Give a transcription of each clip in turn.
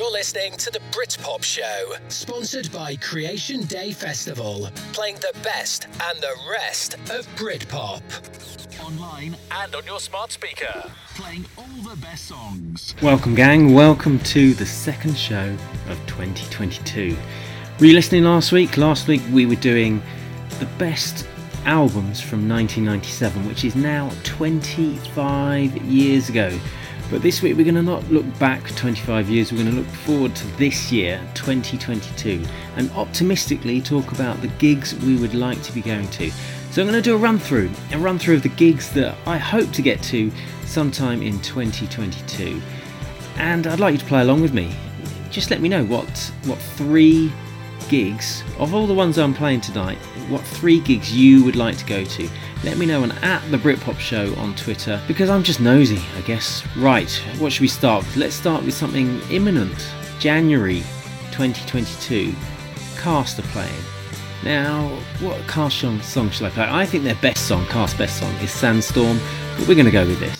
You're listening to the Britpop Show, sponsored by Creation Day Festival, playing the best and the rest of Britpop. Online and on your smart speaker, playing all the best songs. Welcome, gang. Welcome to the second show of 2022. Were you listening last week? Last week we were doing the best albums from 1997, which is now 25 years ago. But this week we're going to not look back 25 years, we're going to look forward to this year, 2022, and optimistically talk about the gigs we would like to be going to. So I'm going to do a run through, a run through of the gigs that I hope to get to sometime in 2022. And I'd like you to play along with me. Just let me know what what three gigs of all the ones I'm playing tonight, what three gigs you would like to go to let me know on at the Britpop Show on Twitter because I'm just nosy, I guess. Right, what should we start with? Let's start with something imminent. January 2022. Cast are playing. Now, what Cast song shall I play? I think their best song, Cast best song, is Sandstorm, but we're going to go with this.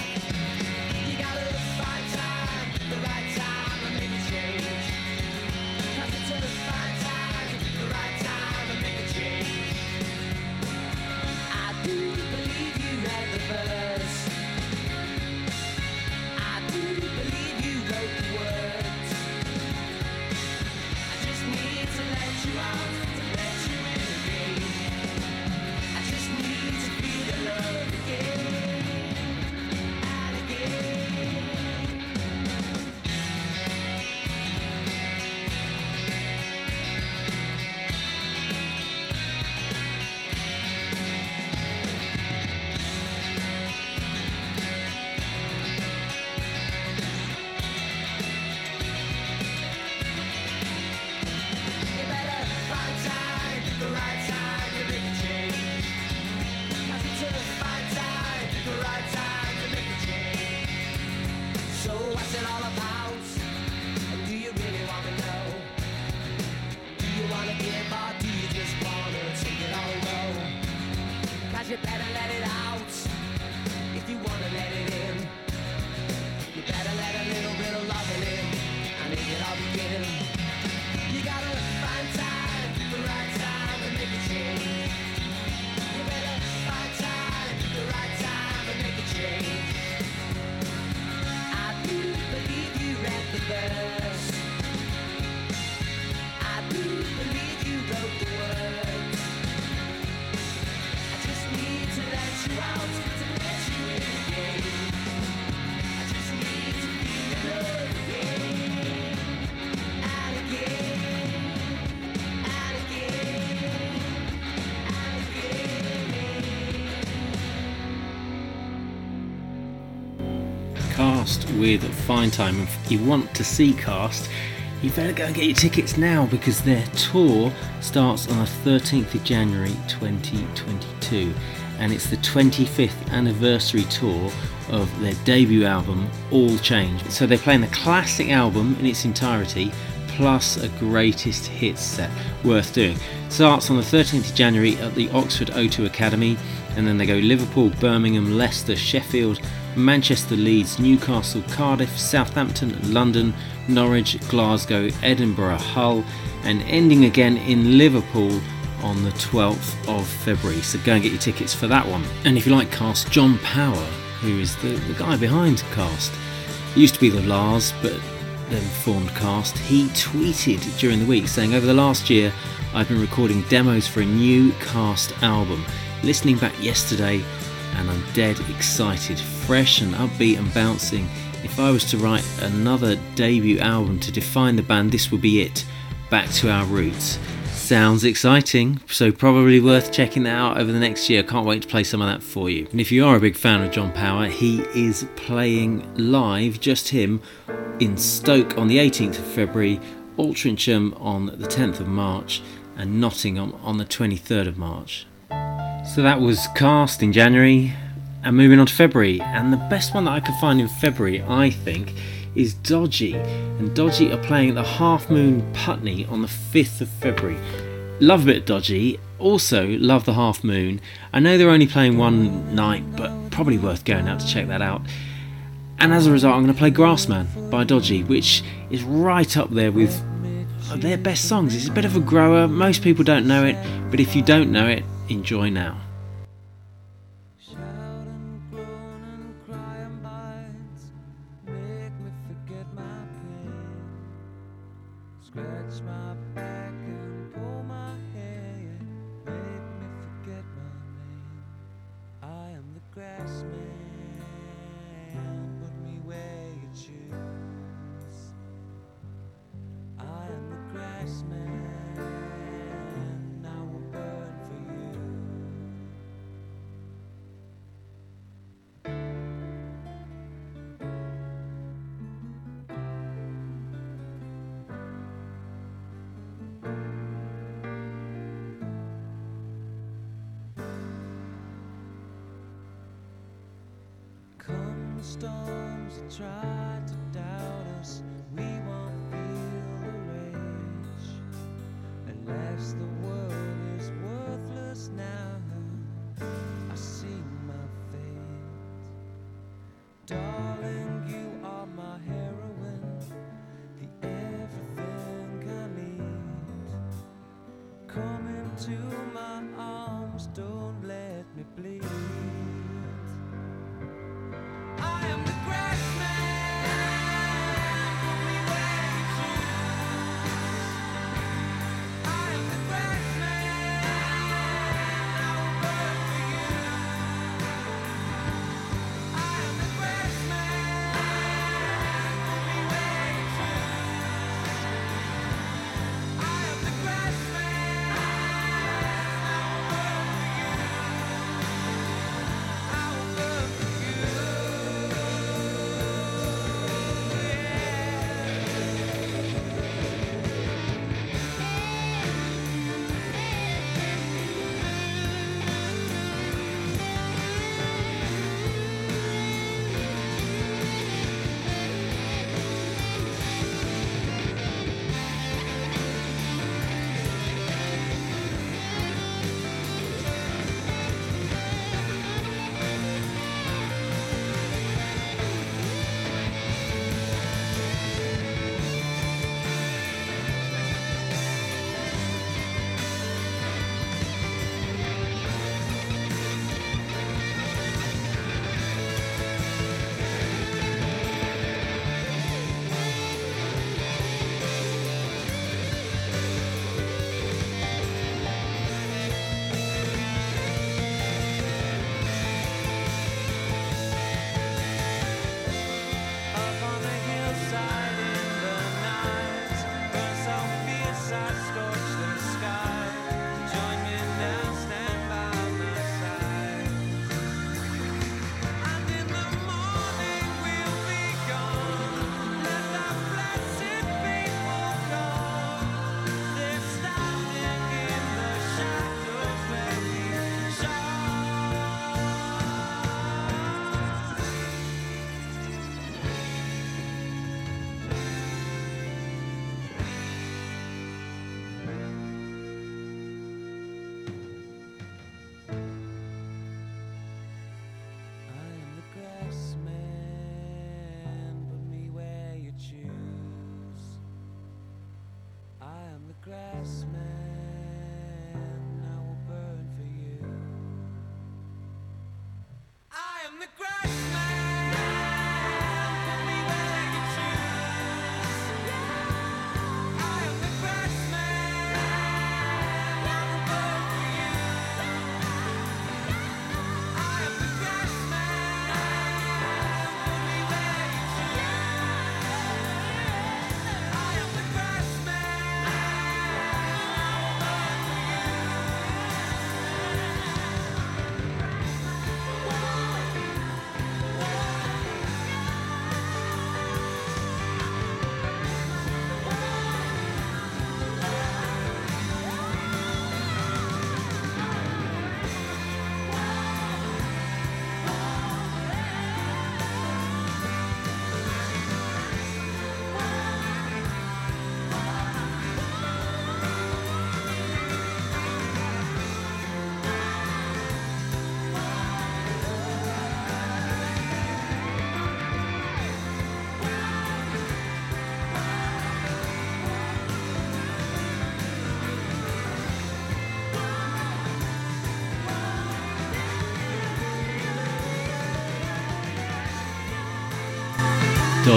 Fine Time. If you want to see Cast, you better go and get your tickets now because their tour starts on the 13th of January 2022 and it's the 25th anniversary tour of their debut album All Change. So they're playing the classic album in its entirety plus a greatest hits set worth doing. Starts on the 13th of January at the Oxford O2 Academy and then they go Liverpool, Birmingham, Leicester, Sheffield, Manchester, Leeds, Newcastle, Cardiff, Southampton, London, Norwich, Glasgow, Edinburgh, Hull, and ending again in Liverpool on the 12th of February. So go and get your tickets for that one. And if you like Cast, John Power, who is the, the guy behind Cast, used to be the La's, but then formed Cast, he tweeted during the week saying, Over the last year, I've been recording demos for a new cast album. Listening back yesterday, and I'm dead excited, fresh and upbeat and bouncing. If I was to write another debut album to define the band, this would be it. Back to our roots. Sounds exciting, so probably worth checking that out over the next year. Can't wait to play some of that for you. And if you are a big fan of John Power, he is playing live, just him, in Stoke on the 18th of February, Altrincham on the 10th of March, and Nottingham on the 23rd of March. So that was Cast in January, and moving on to February. And the best one that I could find in February, I think, is Dodgy, and Dodgy are playing at the Half Moon Putney on the 5th of February. Love a bit of Dodgy, also love the Half Moon. I know they're only playing one night, but probably worth going out to check that out. And as a result, I'm going to play Grassman by Dodgy, which is right up there with uh, their best songs. It's a bit of a grower, most people don't know it, but if you don't know it, enjoy now.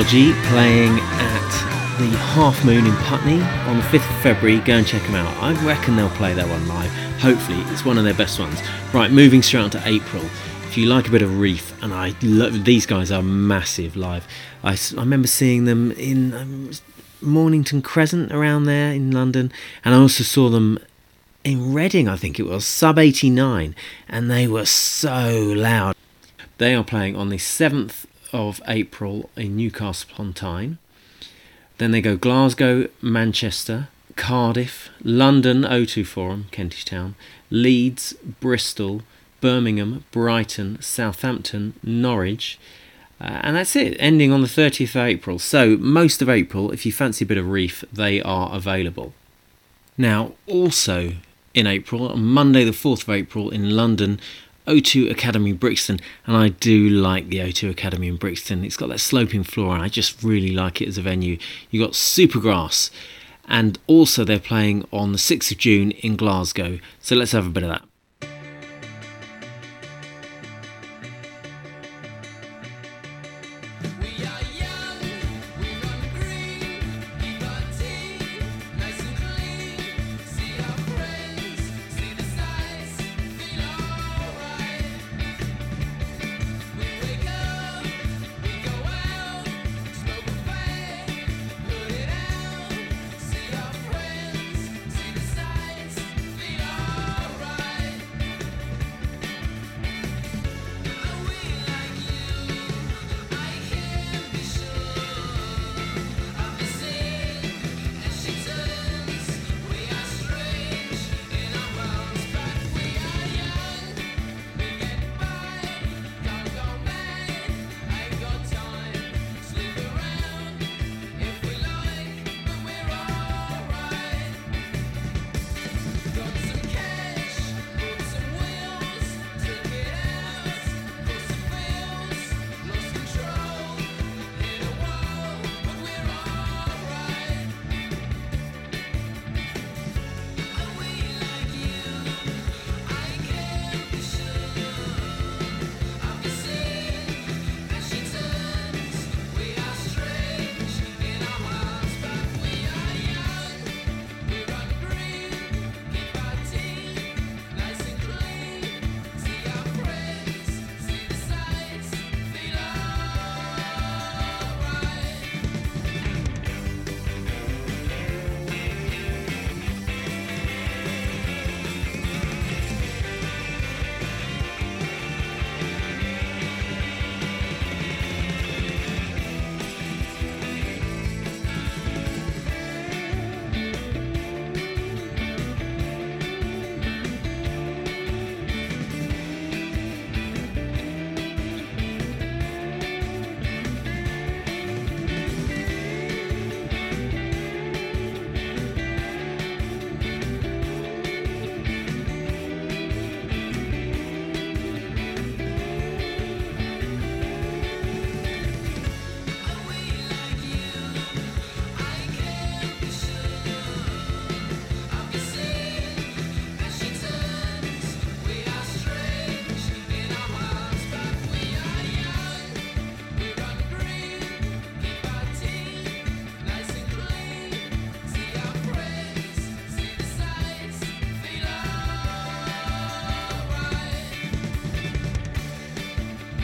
Dodgy playing at the Half Moon in Putney on the 5th of February. Go and check them out. I reckon they'll play that one live. Hopefully, it's one of their best ones. Right, moving straight on to April. If you like a bit of Reef, and I love these guys are massive live. I, I remember seeing them in um, Mornington Crescent around there in London, and I also saw them in Reading, I think it was, sub 89, and they were so loud. They are playing on the 7th of April in Newcastle upon Tyne. Then they go Glasgow, Manchester, Cardiff, London O2 Forum, Kentish Town, Leeds, Bristol, Birmingham, Brighton, Southampton, Norwich. Uh, and that's it, ending on the 30th of April. So, most of April, if you fancy a bit of reef, they are available. Now, also in April, on Monday, the 4th of April, in London, O2 Academy Brixton, and I do like the O2 Academy in Brixton. It's got that sloping floor, and I just really like it as a venue. You got Supergrass, and also they're playing on the 6th of June in Glasgow. So let's have a bit of that.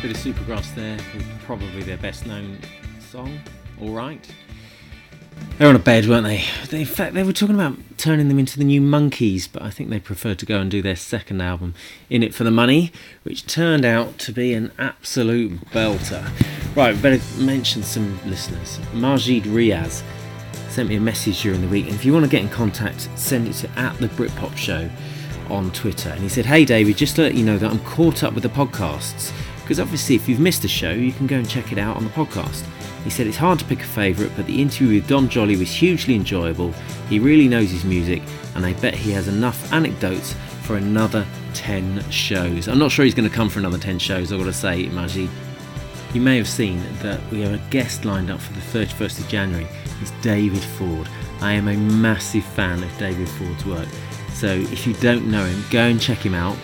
Bit of Supergrass there, probably their best known song, Alright. They're on a bed, weren't they? they? In fact, they were talking about turning them into the new Monkees, but I think they preferred to go and do their second album, In It for the Money, which turned out to be an absolute belter. Right, better mention some listeners. Majid Riaz sent me a message during the week, and if you want to get in contact, send it to at the Britpop Show on Twitter. And he said, Hey David, just to let you know that I'm caught up with the podcasts because obviously if you've missed a show you can go and check it out on the podcast. He said it's hard to pick a favourite, but the interview with Dom Jolly was hugely enjoyable. He really knows his music, and I bet he has enough anecdotes for another 10 shows. I'm not sure he's going to come for another 10 shows, I've got to say, Majid. You may have seen that we have a guest lined up for the 31st of January. It's David Ford. I am a massive fan of David Ford's work. So if you don't know him, go and check him out.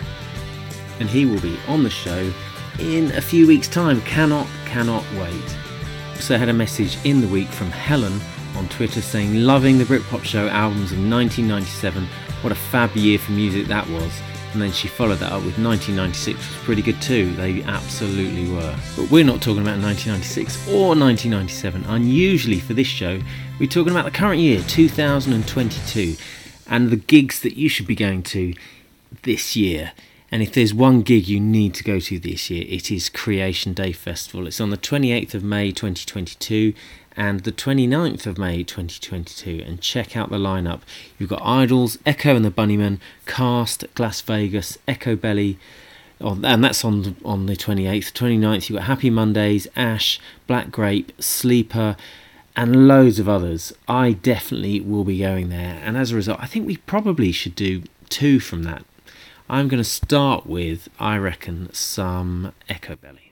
And he will be on the show in a few weeks' time. Cannot, cannot wait. also had a message in the week from Helen on Twitter saying, Loving the Britpop Show albums of 1997. What a fab year for music that was. And then she followed that up with 1996 was pretty good too. They absolutely were. But we're not talking about 1996 or 1997. Unusually for this show, we're talking about the current year, 2022, and the gigs that you should be going to this year. And if there's one gig you need to go to this year, it is Creation Day Festival. It's on the 28th of May 2022 and the 29th of May 2022. And check out the lineup. You've got IDLES, Echo and the Bunnymen, Cast, Glasvegas, Echobelly. Oh, and that's on on the 28th. 29th, you've got Happy Mondays, Ash, Black Grape, Sleeper, and loads of others. I definitely will be going there. And as a result, I think we probably should do two from that I'm going to start with, I reckon, some Echobelly.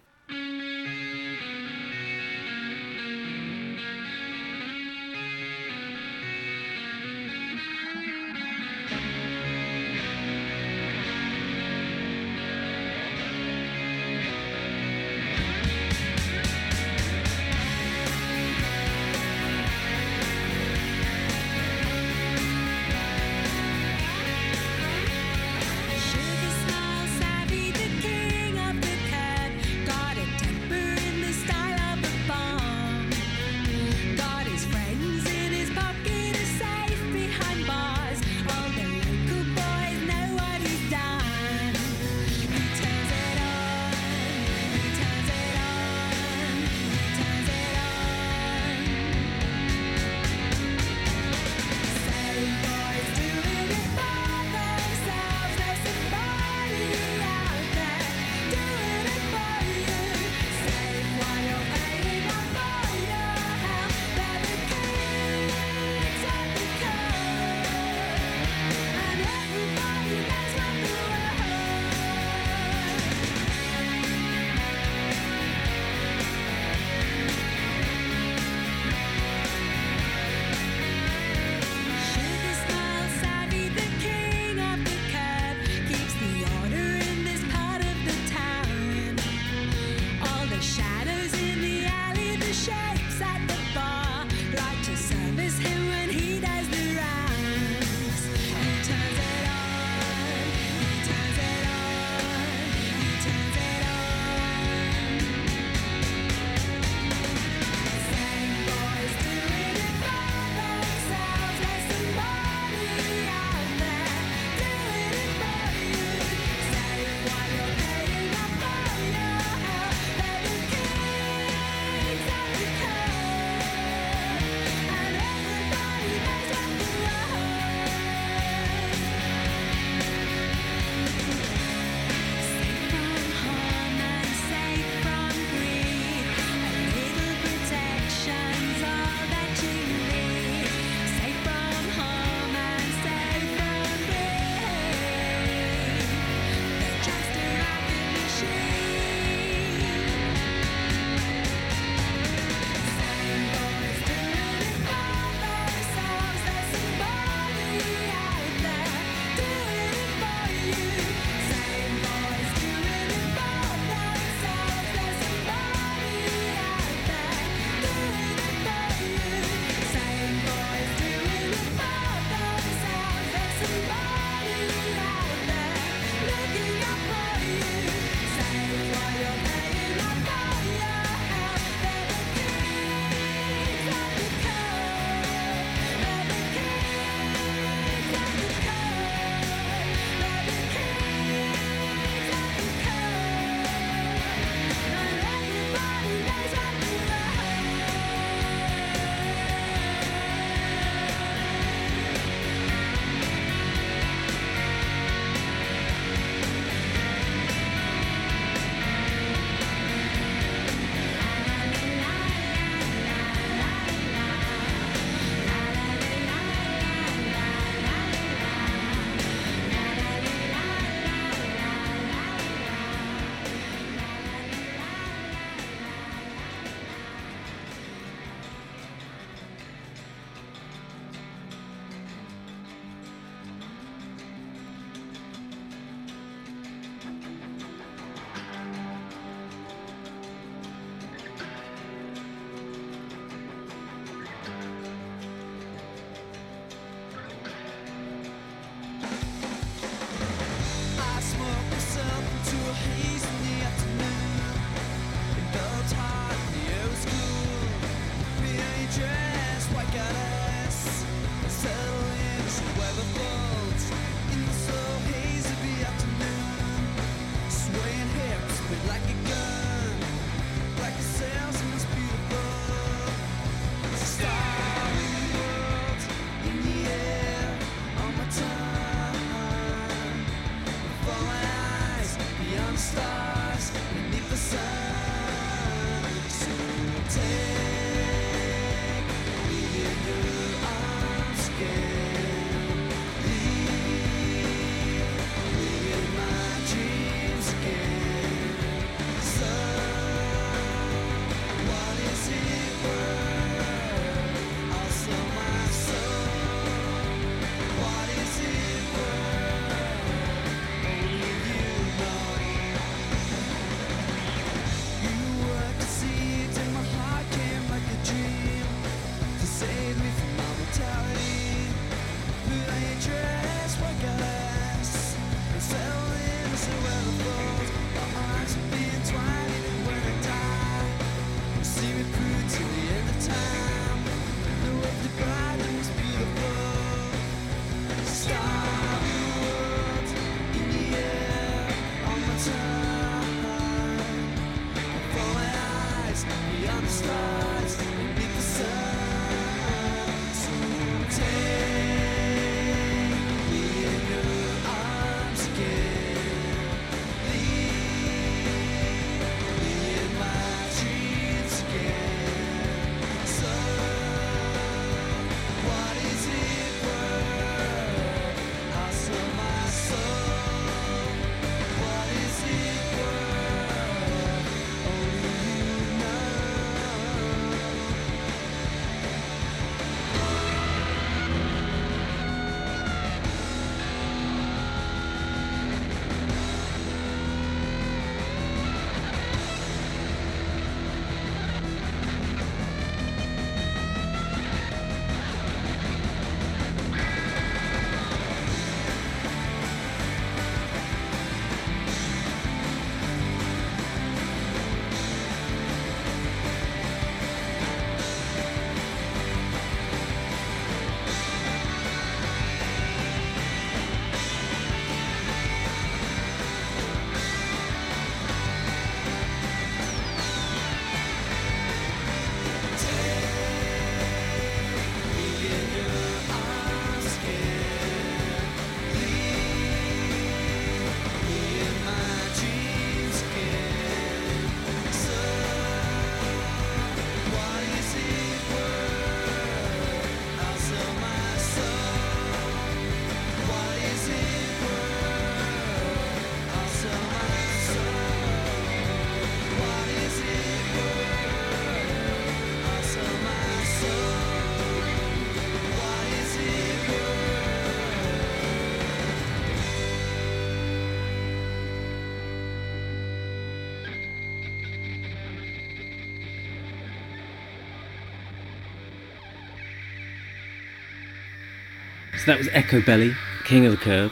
So that was Echobelly, King of the Kerb,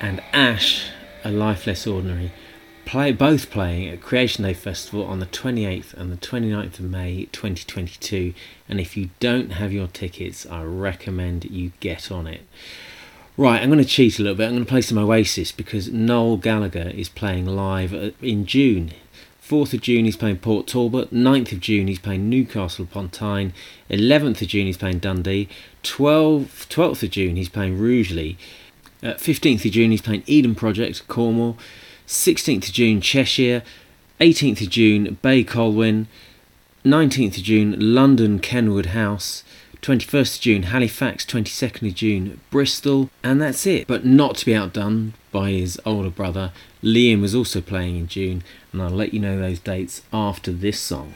and Ash, A Life Less Ordinary, play, both playing at Creation Day Festival on the 28th and the 29th of May 2022. And if you don't have your tickets, I recommend you get on it. Right, I'm going to cheat a little bit. I'm going to play some Oasis because Noel Gallagher is playing live uh, in June 4th of June he's playing Port Talbot, 9th of June he's playing Newcastle upon Tyne, 11th of June he's playing Dundee, 12th, 12th of June he's playing Rugeley, uh, 15th of June he's playing Eden Project, Cornwall, 16th of June Cheshire, 18th of June Bay Colwyn, 19th of June London Kenwood House, 21st of June Halifax, 22nd of June Bristol, and that's it. But not to be outdone by his older brother, Liam was also playing in June, and I'll let you know those dates after this song.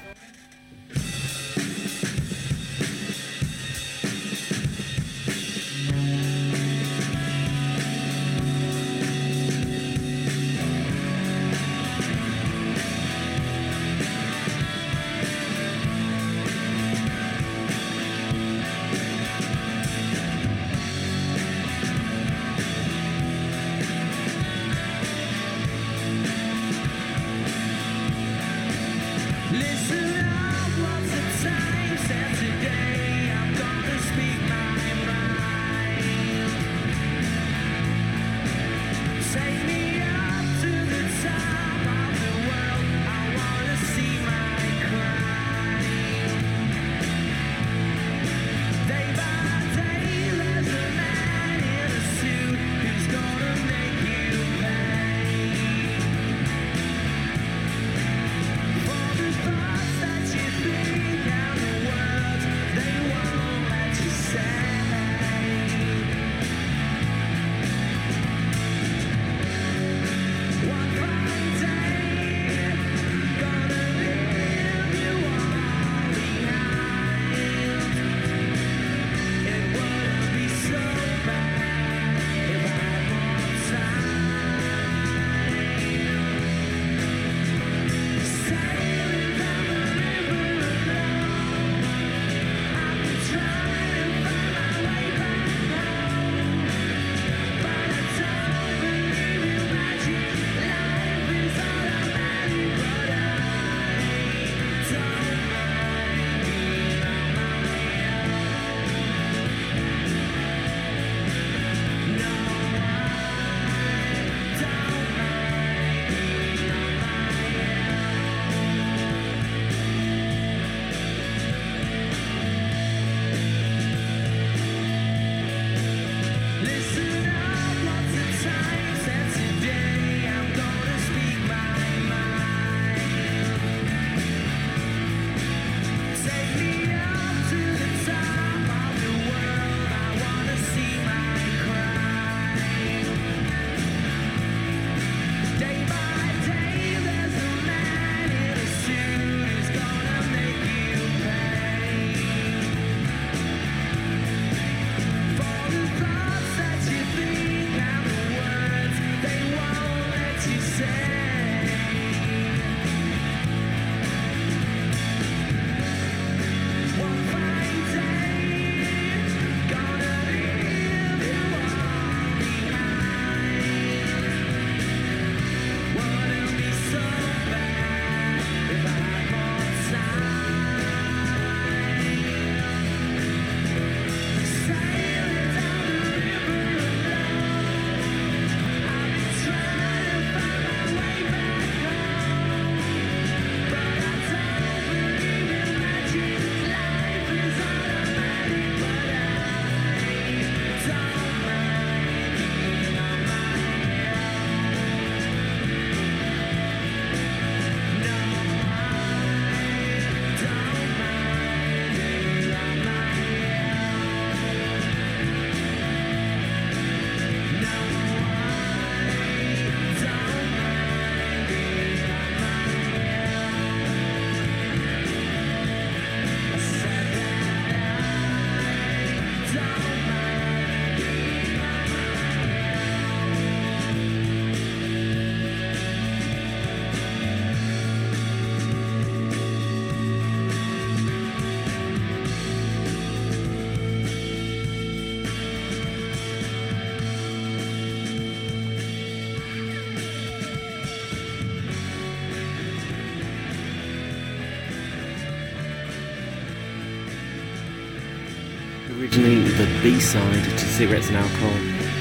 Originally the B-side to Cigarettes and Alcohol.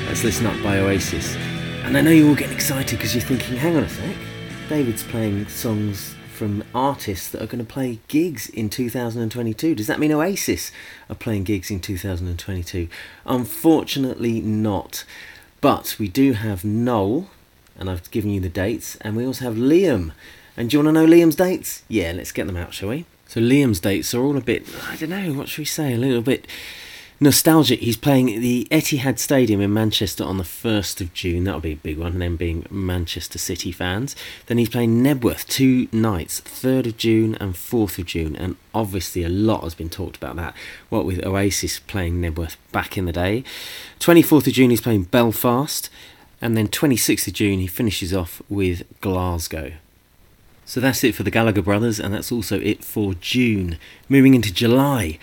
Let's listen up by Oasis. And I know you're all getting excited because you're thinking, hang on a sec, David's playing songs from artists that are going to play gigs in 2022. Does that mean Oasis are playing gigs in 2022? Unfortunately, not. But we do have Noel, and I've given you the dates, and we also have Liam. And do you want to know Liam's dates? Yeah, let's get them out, shall we? So Liam's dates are all a bit, I don't know, what should we say, a little bit nostalgic. He's playing at the Etihad Stadium in Manchester on the 1st of June. That'll be a big one, them being Manchester City fans. Then he's playing Knebworth two nights, 3rd of June and 4th of June. And obviously, a lot has been talked about that. What with Oasis playing Knebworth back in the day. 24th of June, he's playing Belfast. And then 26th of June, he finishes off with Glasgow. So that's it for the Gallagher brothers, and that's also it for June. Moving into July.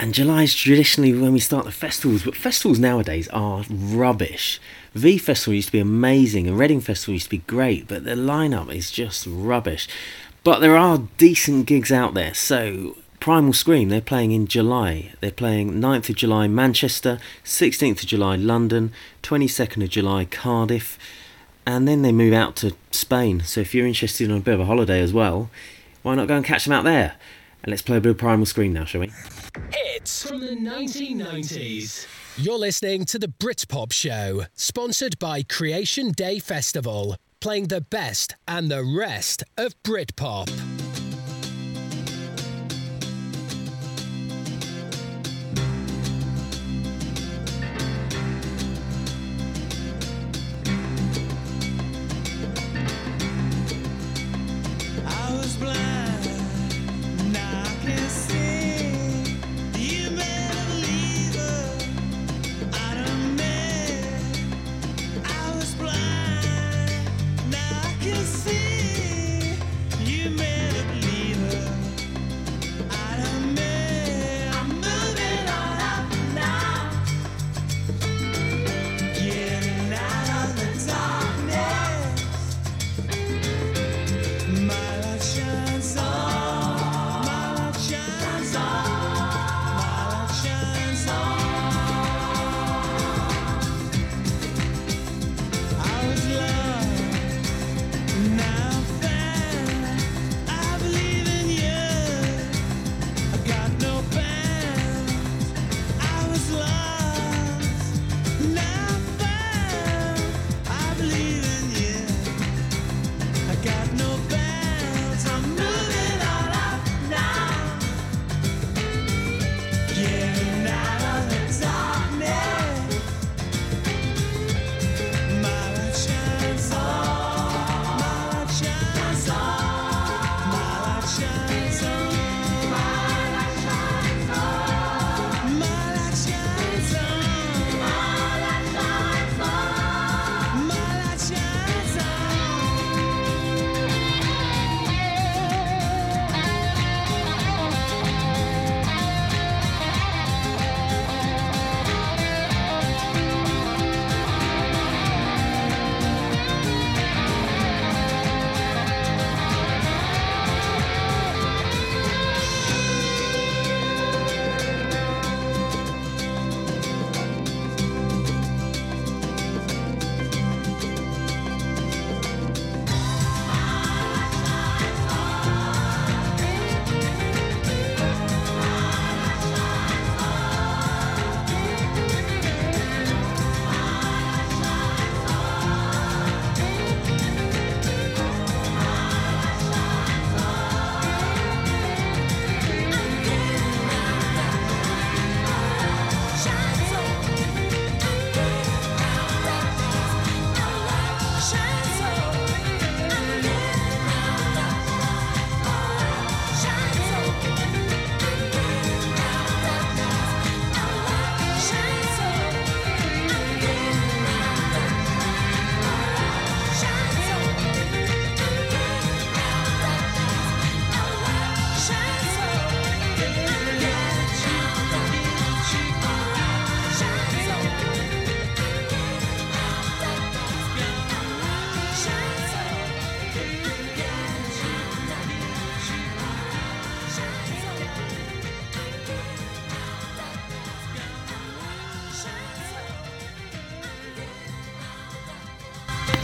And July is traditionally when we start the festivals, but festivals nowadays are rubbish. V Festival used to be amazing, and Reading Festival used to be great, but the lineup is just rubbish. But there are decent gigs out there, so Primal Scream, they're playing in July. They're playing 9th of July Manchester, 16th of July London, 22nd of July Cardiff, and then they move out to Spain. So if you're interested in a bit of a holiday as well, why not go and catch them out there? And let's play a bit of Primal Scream now, shall we? Hits from the 1990s. You're listening to the Britpop Show, sponsored by Creation Day Festival, playing the best and the rest of Britpop.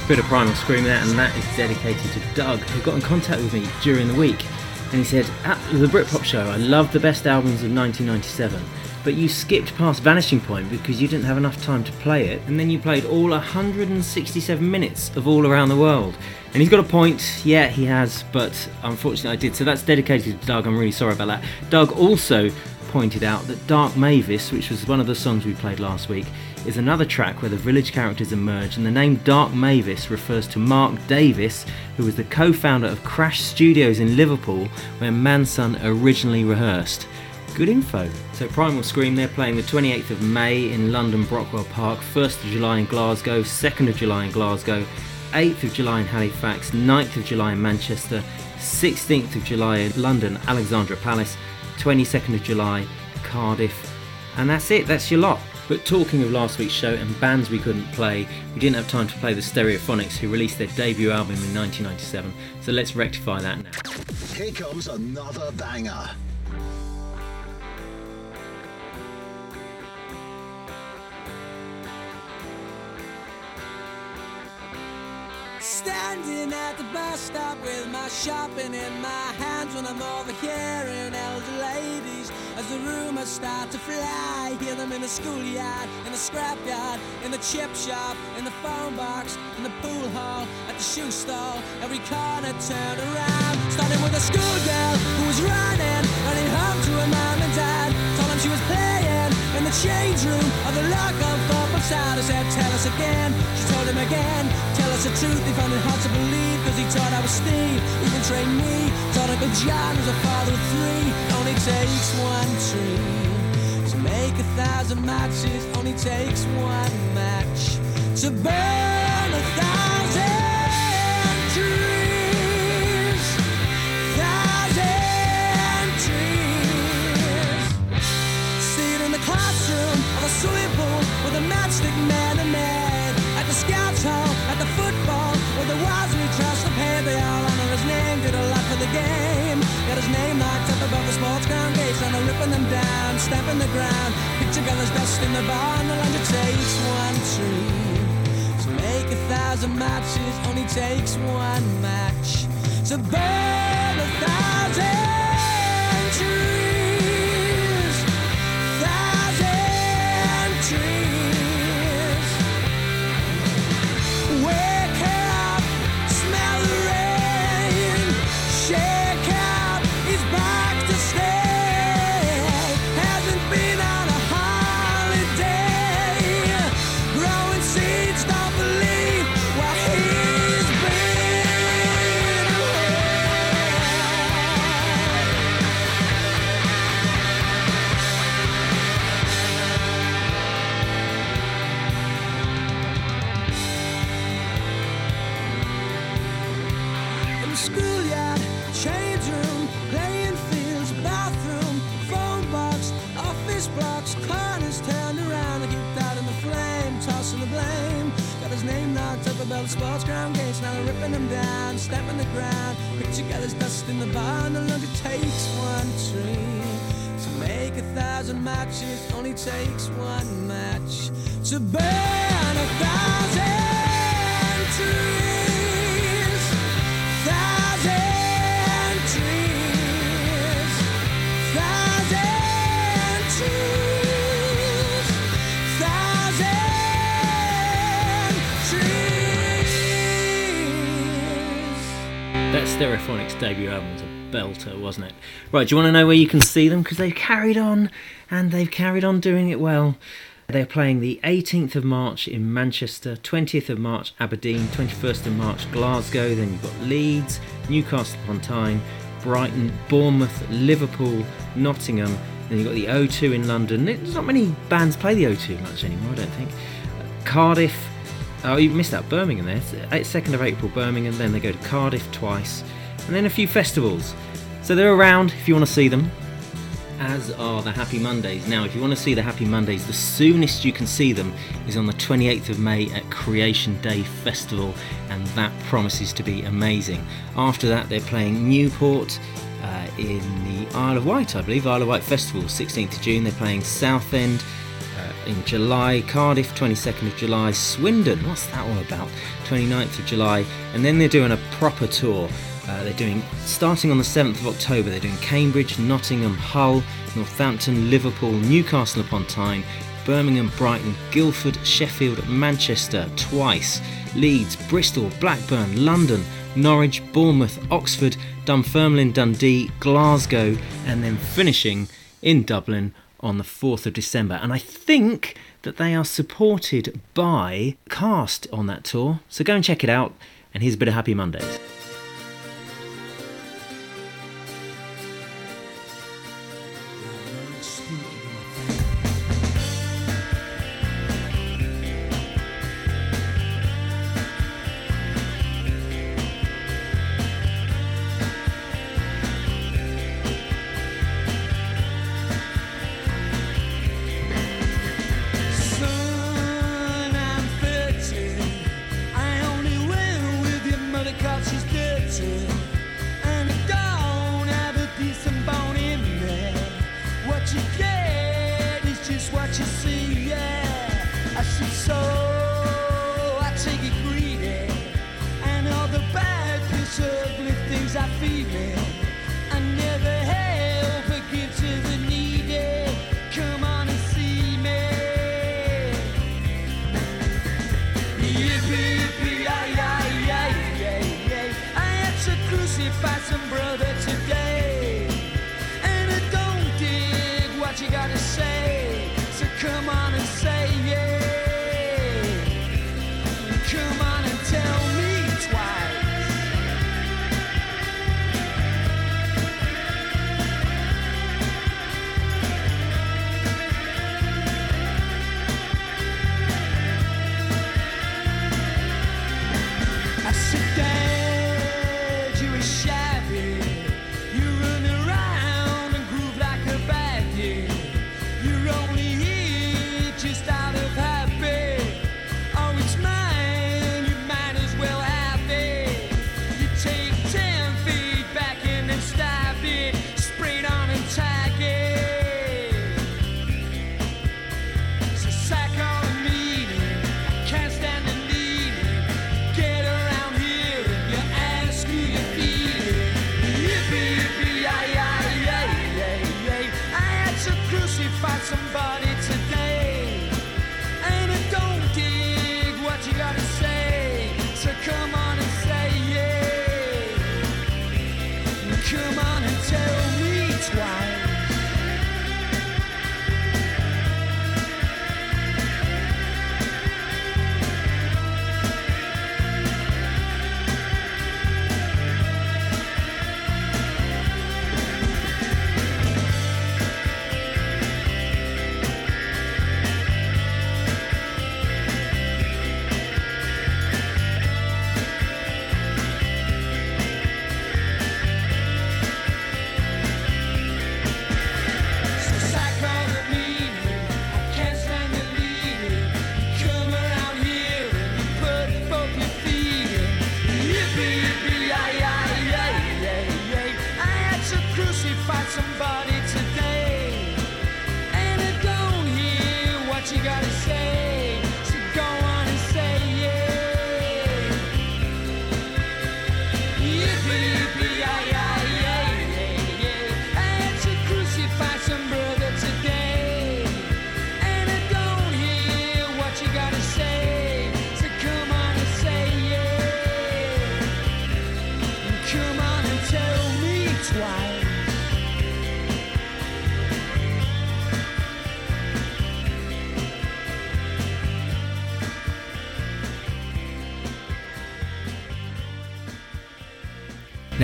Bit of Primal Scream there, and that is dedicated to Doug, who got in contact with me during the week. And he said, At the Britpop show, I love the best albums of 1997, but you skipped past Vanishing Point because you didn't have enough time to play it, and then you played all 167 minutes of All Around the World. And he's got a point, yeah, he has, but unfortunately I did. So that's dedicated to Doug, I'm really sorry about that. Doug also pointed out that Dark Mavis, which was one of the songs we played last week, is another track where the village characters emerge, and the name Dark Mavis refers to Mark Davis, who was the co founder of Crash Studios in Liverpool, where Mansun originally rehearsed. Good info. So Primal Scream, they're playing the 28th of May in London Brockwell Park, 1st of July in Glasgow, 2nd of July in Glasgow, 8th of July in Halifax, 9th of July in Manchester, 16th of July in London Alexandra Palace, 22nd of July Cardiff, and that's it, that's your lot. But talking of last week's show and bands we couldn't play, we didn't have time to play the Stereophonics, who released their debut album in 1997, so let's rectify that now. Here comes another banger. Standing at the bus stop with my shopping in my hands when I'm overhearing elder ladies as the rumors start to fly. Hear them in the schoolyard, in the scrapyard, in the chip shop, in the phone box, in the pool hall, at the shoe store. Every corner turned around. Starting with a schoolgirl who was running, running home to her mom and dad. Told them she was playing in the change room of the local football side. I said, Tell us again. She told him again. Us the truth. They found it hard to believe because he taught I was Steve. Even trained me. Thought Uncle John was a father of three. Only takes one tree to make a thousand matches. Only takes one match to burn a thousand the game. Got his name locked up above the sports ground gates, and they're ripping them down, stamping the ground. Picture colors dust in the bar, and the land takes one tree. To make a thousand matches, only takes one match. To burn a thousand ripping him down, the ground. Picture gathers dust in the barn, no longer takes one tree. To make a thousand matches, only takes one match. To burn a thousand Stereophonics debut album was a belter, wasn't it? Right, do you want to know where you can see them? Because they've carried on, and they've carried on doing it well. They're playing the 18th of March in Manchester, 20th of March Aberdeen, 21st of March Glasgow, then you've got Leeds, Newcastle upon Tyne, Brighton, Bournemouth, Liverpool, Nottingham, then you've got the O2 in London. There's not many bands play the O2 much anymore, I don't think. Cardiff, Oh, you missed out Birmingham there. It's 2nd of April, Birmingham. Then they go to Cardiff twice, and then a few festivals. So they're around if you want to see them. As are the Happy Mondays. Now, if you want to see the Happy Mondays, the soonest you can see them is on the 28th of May at Creation Day Festival, and that promises to be amazing. After that, they're playing Newport uh, in the Isle of Wight, I believe, Isle of Wight Festival, 16th of June. They're playing Southend, uh, in July, Cardiff 22nd of July, Swindon, what's that all about? 29th of July, and then they're doing a proper tour. Uh, they're doing starting on the 7th of October. They're doing Cambridge, Nottingham, Hull, Northampton, Liverpool, Newcastle upon Tyne, Birmingham, Brighton, Guildford, Sheffield, Manchester twice, Leeds, Bristol, Blackburn, London, Norwich, Bournemouth, Oxford, Dunfermline, Dundee, Glasgow, and then finishing in Dublin on the 4th of December. And I think that they are supported by Cast on that tour. So go and check it out. And here's a bit of Happy Mondays.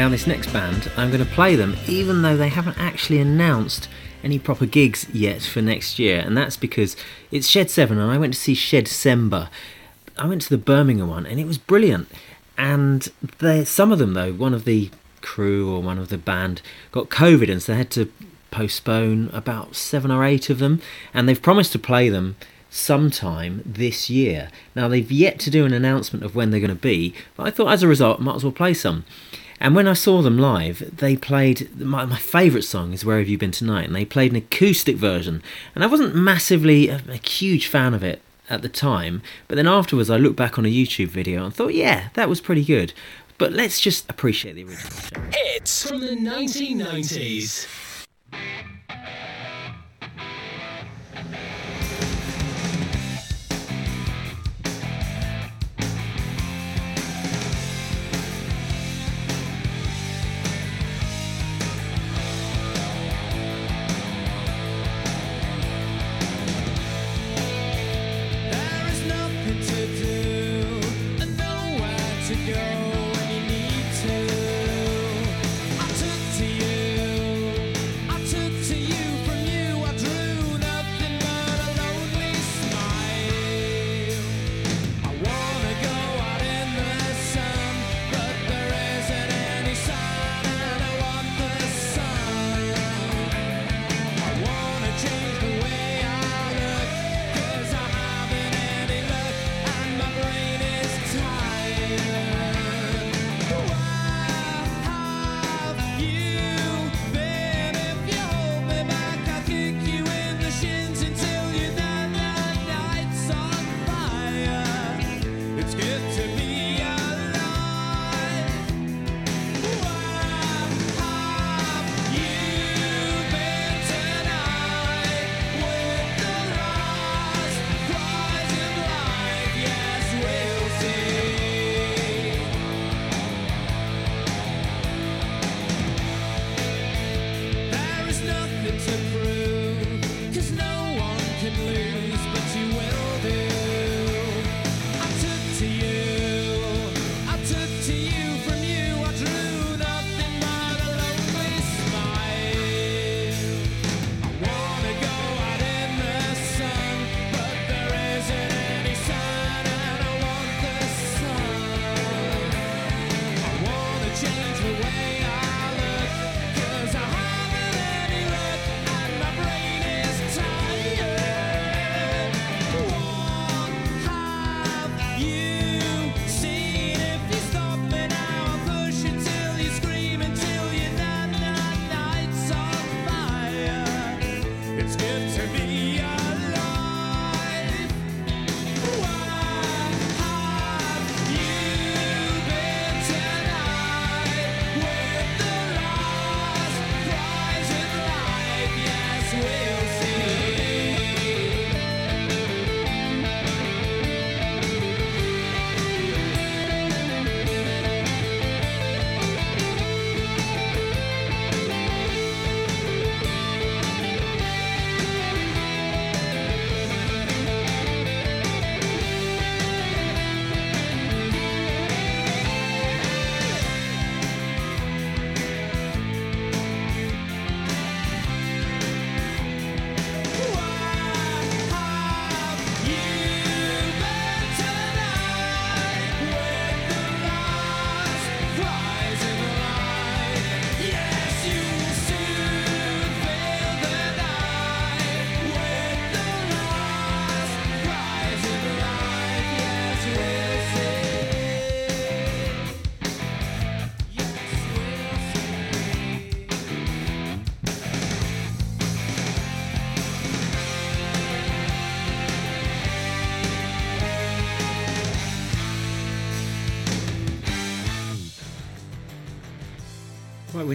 Now, this next band, I'm going to play them even though they haven't actually announced any proper gigs yet for next year, and that's because it's Shed 7 and I went to see Shed Seven. I went to the Birmingham one and it was brilliant. And some of them, though, one of the crew or one of the band got COVID, and so they had to postpone about seven or eight of them, and they've promised to play them sometime this year. Now, they've yet to do an announcement of when they're going to be, but I thought as a result, I might as well play some. And when I saw them live, they played my, my favourite song is Where Have You Been Tonight? And they played an acoustic version. And I wasn't massively a, a huge fan of it at the time, but then afterwards I looked back on a YouTube video and thought, yeah, that was pretty good. But let's just appreciate the original show. Hits from the 1990s.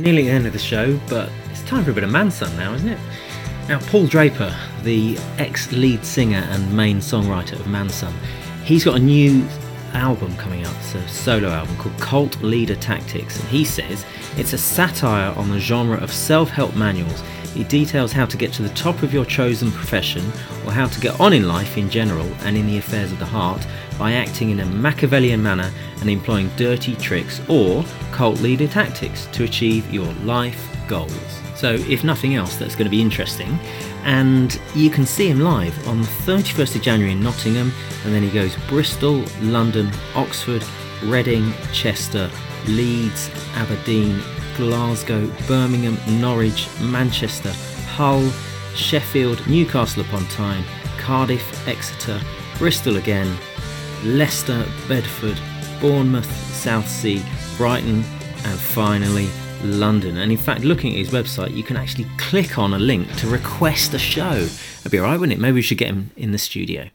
Nearly the end of the show, but it's time for a bit of Mansun now, isn't it? Now, Paul Draper, the ex lead singer and main songwriter of Mansun, he's got a new album coming out. It's a solo album called Cult Leader Tactics, and he says it's a satire on the genre of self help manuals. It details how to get to the top of your chosen profession or how to get on in life in general and in the affairs of the heart by acting in a Machiavellian manner and employing dirty tricks or cult leader tactics to achieve your life goals. So, if nothing else, that's going to be interesting. And you can see him live on the 31st of January in Nottingham, and then he goes Bristol, London, Oxford, Reading, Chester, Leeds, Aberdeen, Glasgow, Birmingham, Norwich, Manchester, Hull, Sheffield, Newcastle upon Tyne, Cardiff, Exeter, Bristol again, Leicester, Bedford, Bournemouth, Southsea, Brighton, and finally London. And in fact, looking at his website, you can actually click on a link to request a show. That'd be alright, wouldn't it? Maybe we should get him in the studio.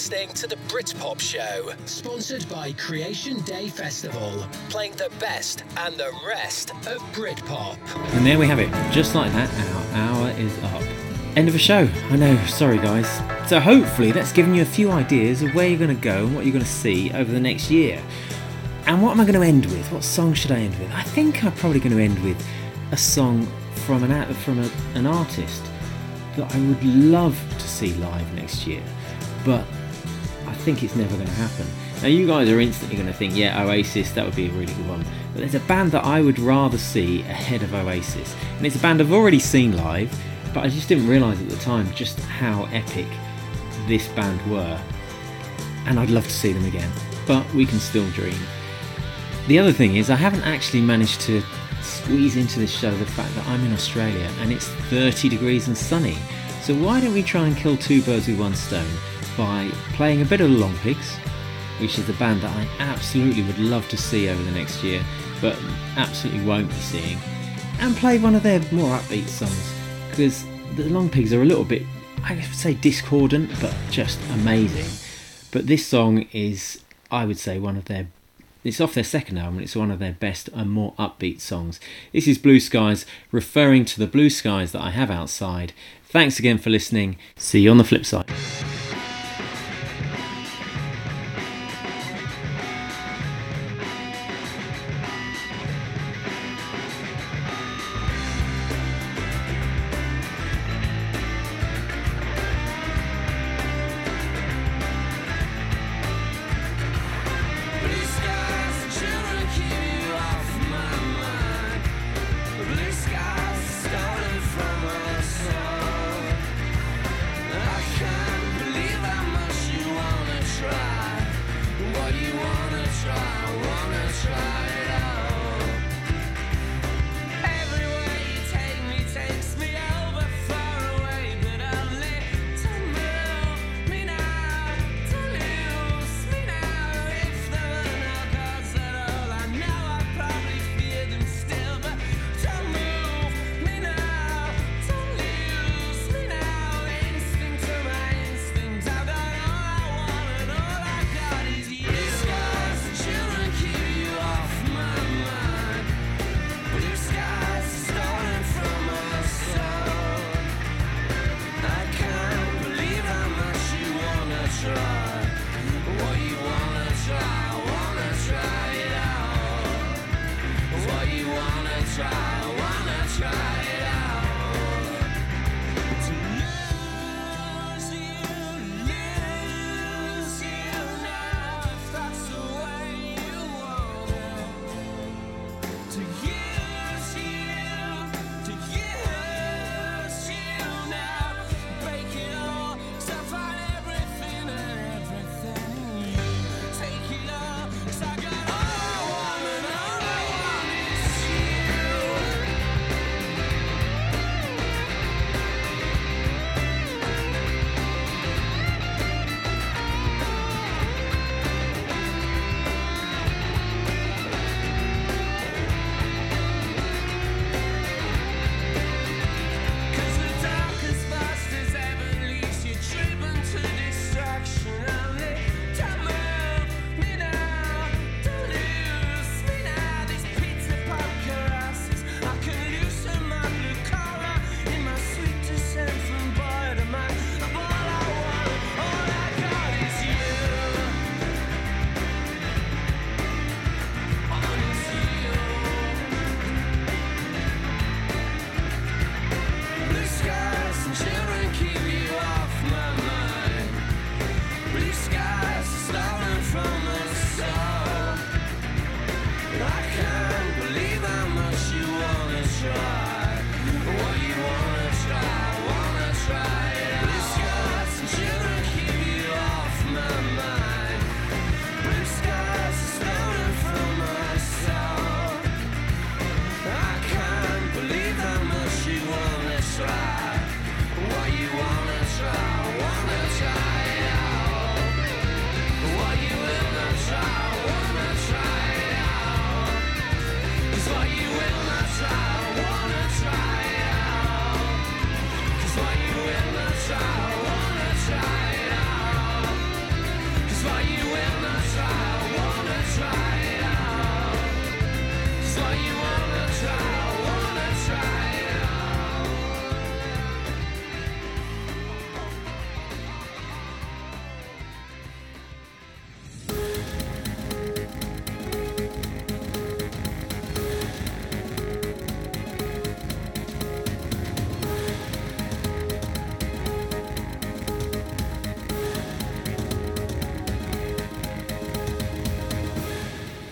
Listening to the Britpop Show, sponsored by Creation Day Festival, playing the best and the rest of Britpop. And there we have it. Just like that, our hour is up. End of a show. I know, sorry guys. So hopefully that's given you a few ideas of where you're going to go and what you're going to see over the next year. And what am I going to end with? What song should I end with? I think I'm probably going to end with a song from an from a, an artist that I would love to see live next year, but I think it's never going to happen. Now, you guys are instantly going to think, yeah, Oasis, that would be a really good one. But there's a band that I would rather see ahead of Oasis. And it's a band I've already seen live, but I just didn't realise at the time just how epic this band were. And I'd love to see them again. But we can still dream. The other thing is, I haven't actually managed to squeeze into this show the fact that I'm in Australia and it's 30 degrees and sunny. So why don't we try and kill two birds with one stone by playing a bit of the Longpigs, which is a band that I absolutely would love to see over the next year, but absolutely won't be seeing, and play one of their more upbeat songs because the Longpigs are a little bit, I would say, discordant, but just amazing. But this song is, I would say, one of their it's off their second album, it's one of their best and more upbeat songs. This is Blue Skies, referring to the blue skies that I have outside. Thanks again for listening. See you on the flip side.